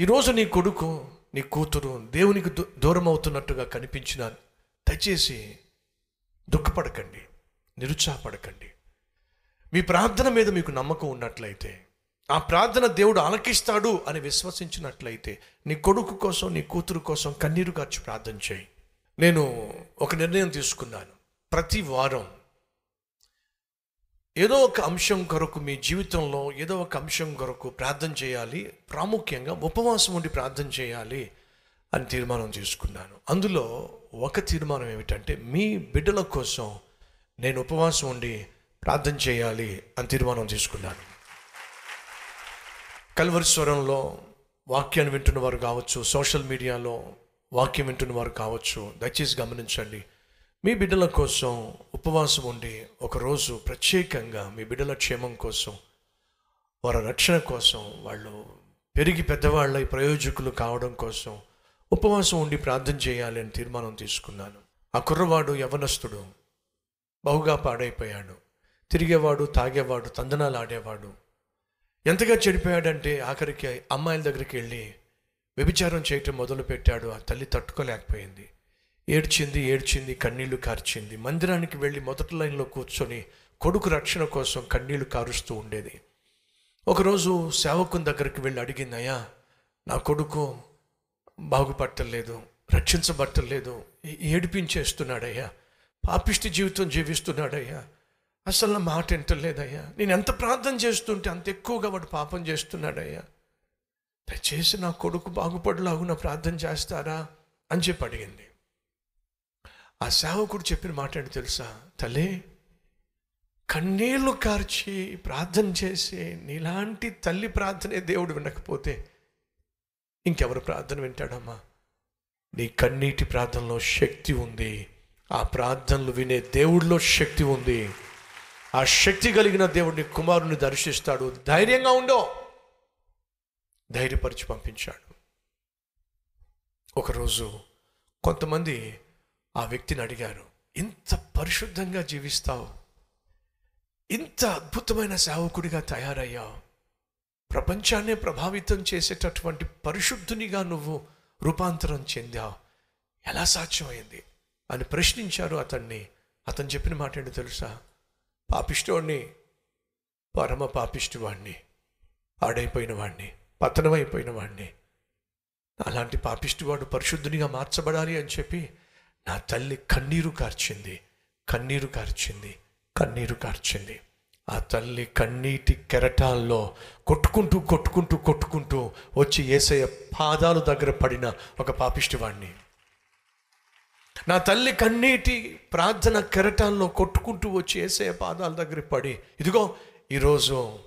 ఈరోజు నీ కొడుకు నీ కూతురు దేవునికి దూ- దూరం అవుతున్నట్టుగా కనిపించిన దయచేసి దుఃఖపడకండి నిరుత్సాహపడకండి. మీ ప్రార్థన మీద మీకు నమ్మకం ఉన్నట్లయితే ఆ ప్రార్థన దేవుడు ఆలకిస్తాడు అని విశ్వసించినట్లయితే నీ కొడుకు కోసం నీ కూతురు కోసం కన్నీరు ఖర్చు ప్రార్థన చేయి. నేను ఒక నిర్ణయం తీసుకున్నాను. ప్రతి వారం ఏదో ఒక అంశం కొరకు మీ జీవితంలో ఏదో ఒక అంశం కొరకు ప్రార్థన చేయాలి ప్రాముఖ్యంగా ఉపవాసం ఉండి ప్రార్థన చేయాలి అని తీర్మానం తీసుకున్నాను అందులో ఒక తీర్మానం ఏమిటంటే మీ బిడ్డల కోసం నేను ఉపవాసం ఉండి ప్రార్థన చేయాలి అని తీర్మానం తీసుకున్నాను. కల్వరిస్వరంలో వాక్యాన్ని వింటున్న వారు కావచ్చు సోషల్ మీడియాలో వాక్యం వింటున్న వారు కావచ్చు దయచేసి గమనించండి. మీ బిడ్డల కోసం ఉపవాసం ఉండి ఒకరోజు ప్రత్యేకంగా మీ బిడ్డల క్షేమం కోసం వారి రక్షణ కోసం వాళ్ళు పెరిగి పెద్దవాళ్ళ ప్రయోజకులు కావడం కోసం ఉపవాసం ఉండి ప్రార్థన చేయాలి అని తీర్మానం తీసుకున్నాను. ఆ కుర్రవాడు యవనస్తుడు. బహుగా పాడైపోయాడు. తిరిగేవాడు తాగేవాడు తందనాలు ఆడేవాడు. ఎంతగా చెడిపోయాడంటే ఆఖరికి అమ్మాయిల దగ్గరికి వెళ్ళి వ్యభిచారం చేయటం మొదలుపెట్టాడు. ఆ తల్లి తట్టుకోలేకపోయింది. ఏడ్చింది ఏడ్చింది కన్నీళ్ళు కార్చింది. మందిరానికి వెళ్ళి మొదటి లైన్లో కూర్చొని కొడుకు రక్షణ కోసం కన్నీళ్ళు కారుస్తూ ఉండేది. ఒకరోజు సేవకుని దగ్గరికి వెళ్ళి అడిగింది అయ్యా నా కొడుకు బాగుపట్టలేదు రక్షించబట్టలేదు ఏ- ఏడిపించేస్తున్నాడయ్యా పాపిష్టి జీవితం జీవిస్తున్నాడయ్యా అసలు నా మాట వింటలేదయ్యా నేను ఎంత ప్రార్థన చేస్తుంటే అంత ఎక్కువగా వాడు పాపం చేస్తున్నాడయ్యా దయచేసి నా కొడుకు బాగుపడలాగున ప్రార్థన చేస్తారా? అని చెప్పి అడిగింది. ఆ సేవకుడు చెప్పిన మాట ఏంటి తెలుసా? తల్లి కన్నీళ్ళు కార్చి ప్రార్థన చేసి నీలాంటి తల్లి ప్రార్థనే దేవుడు వినకపోతే ఇంకెవరు ప్రార్థన వింటాడమ్మా? నీ కన్నీటి ప్రార్థనలో శక్తి ఉంది. ఆ ప్రార్థనలు వినే దేవుడిలో శక్తి ఉంది. ఆ శక్తి కలిగిన దేవుడిని కుమారుని దర్శిస్తాడు. ధైర్యంగా ఉండో. ధైర్యపరిచి పంపించాడు. ఒకరోజు కొంతమంది ఆ వ్యక్తిని అడిగారు ఇంత పరిశుద్ధంగా జీవిస్తావు ఇంత అద్భుతమైన సేవకుడిగా తయారయ్యావు ప్రపంచాన్నే ప్రభావితం చేసేటటువంటి పరిశుద్ధునిగా నువ్వు రూపాంతరం చెందావు ఎలా సాధ్యమైంది? అని ప్రశ్నించారు అతన్ని. అతను చెప్పిన మాట ఏంటో తెలుసా? పాపిష్టోడిని పరమ పాపిష్టివాణ్ణి ఆడైపోయిన వాణ్ణి పతనమైపోయిన వాణ్ణి అలాంటి పాపిష్టివాడు పరిశుద్ధునిగా మార్చబడాలి అని చెప్పి నా తల్లి కన్నీరు కార్చింది కన్నీరు కార్చింది కన్నీరు కార్చింది. ఆ తల్లి కన్నీటి కెరటాల్లో కొట్టుకుంటూ కొట్టుకుంటూ కొట్టుకుంటూ వచ్చి ఏసయ్య పాదాలు దగ్గర పడిన ఒక పాపిష్టివాణ్ణి. నా తల్లి కన్నీటి ప్రార్థన కెరటాల్లో కొట్టుకుంటూ వచ్చి ఏసయ్య పాదాల దగ్గర పడి ఇదిగో ఈరోజు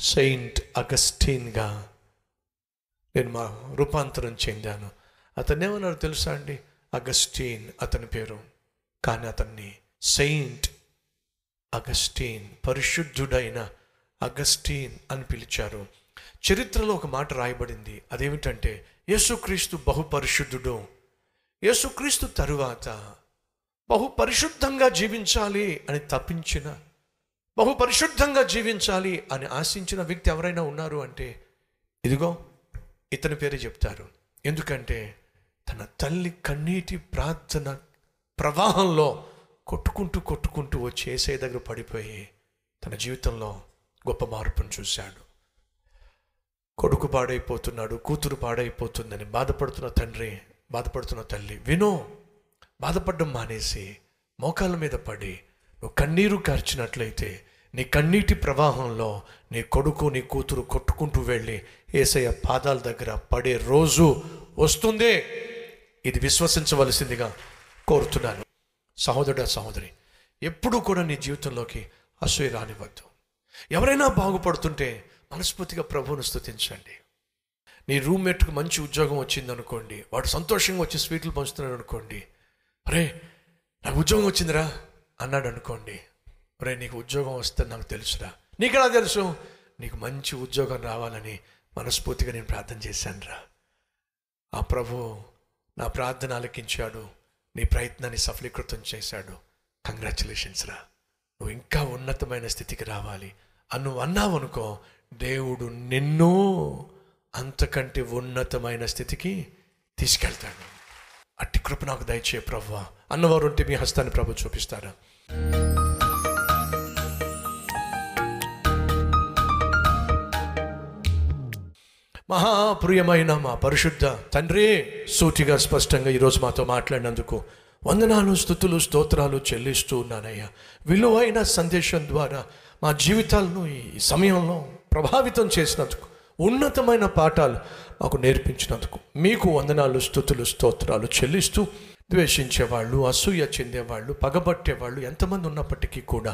సెయింట్ అగస్టీన్గా నేను మా రూపాంతరం చెందాను. అతను ఏమన్నారు తెలుసా అండి? అగస్టీన్ అతని పేరు. కానీ అతన్ని సెయింట్ అగస్టీన్ పరిశుద్ధుడైన అగస్టీన్ అని పిలిచారు. చరిత్రలో ఒక మాట రాయబడింది. అదేమిటంటే యేసుక్రీస్తు బహుపరిశుద్ధుడు. యేసుక్రీస్తు తరువాత బహు పరిశుద్ధంగా జీవించాలి అని తప్పించిన బహు పరిశుద్ధంగా జీవించాలి అని ఆశించిన వ్యక్తి ఎవరైనా ఉన్నారు అంటే ఇదిగో ఇతని పేరే చెప్తారు. ఎందుకంటే తన తల్లి కన్నీటి ప్రార్థన ప్రవాహంలో కొట్టుకుంటూ కొట్టుకుంటూ వచ్చి ఏసై దగ్గర పడిపోయి తన జీవితంలో గొప్ప మార్పును చూశాడు. కొడుకు పాడైపోతున్నాడు కూతురు పాడైపోతుందని బాధపడుతున్న తండ్రి బాధపడుతున్న తల్లి విను బాధపడడం మానేసి మోకాళ్ళ మీద పడి నువ్వు కన్నీరు కార్చినట్లయితే నీ కన్నీటి ప్రవాహంలో నీ కొడుకు నీ కూతురు కొట్టుకుంటూ వెళ్ళి ఏసయ్య పాదాల దగ్గర పడే రోజు వస్తుంది. ఇది విశ్వసించవలసిందిగా కోరుతున్నాను. సహోదరుడు సహోదరి ఎప్పుడూ కూడా నీ జీవితంలోకి అసూయ రానివ్వద్దు. ఎవరైనా బాగుపడుతుంటే మనస్ఫూర్తిగా ప్రభువును స్థుతించండి నీ రూమ్మేట్కు మంచి ఉద్యోగం వచ్చిందనుకోండి వాడు సంతోషంగా వచ్చి స్వీట్లు పంచుతున్నాడు అనుకోండి అరే నాకు ఉద్యోగం వచ్చిందిరా అన్నాడు అనుకోండి అరే నీకు ఉద్యోగం వస్తే నాకు తెలుసురా. నీకెలా తెలుసు? నీకు మంచి ఉద్యోగం రావాలని మనస్ఫూర్తిగా నేను ప్రార్థన చేశానురా. ఆ ప్రభు నా ప్రార్థన ఆలకించాడు నీ ప్రయత్నాన్ని సఫలీకృతం చేశాడు. కంగ్రాచులేషన్స్ రా. నువ్వు ఇంకా ఉన్నతమైన స్థితికి రావాలి. అని నువ్వు అన్నావు అనుకో దేవుడు నిన్ను అంతకంటే ఉన్నతమైన స్థితికి తీసుకెళ్తాడు. అట్టి కృప నాకు దయచే ప్రభు అన్నవారు ఉంటే మీ హస్తాన్ని ప్రభు చూపిస్తారా? మహాప్రియమైన మా పరిశుద్ధ తండ్రి సూటిగా స్పష్టంగా ఈరోజు మాతో మాట్లాడినందుకు వందనాలు స్థుతులు స్తోత్రాలు చెల్లిస్తూ ఉన్నానయ్యా. విలువైన సందేశం ద్వారా మా జీవితాలను ఈ సమయంలో ప్రభావితం చేసినందుకు ఉన్నతమైన పాఠాలు మాకు నేర్పించినందుకు మీకు వందనాలు స్థుతులు స్తోత్రాలు చెల్లిస్తూ ద్వేషించేవాళ్ళు అసూయ చెందేవాళ్ళు పగబట్టేవాళ్ళు ఎంతమంది ఉన్నప్పటికీ కూడా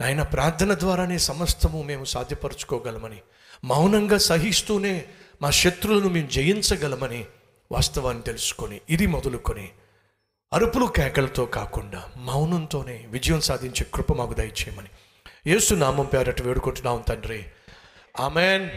నాయన ప్రార్థన ద్వారానే సమస్తము మేము సాధ్యపరచుకోగలమని మౌనంగా సహిస్తూనే మా శత్రువులను మేము జయించగలమని వాస్తవాన్ని తెలుసుకొని ఇది మొదలుకొని అరుపులు కేకలతో కాకుండా మౌనంతోనే విజయం సాధించే కృప మాకు దయచేయమని. యేసు నామం పేరట వేడుకుంటున్నాం తండ్రి. ఆమెన్.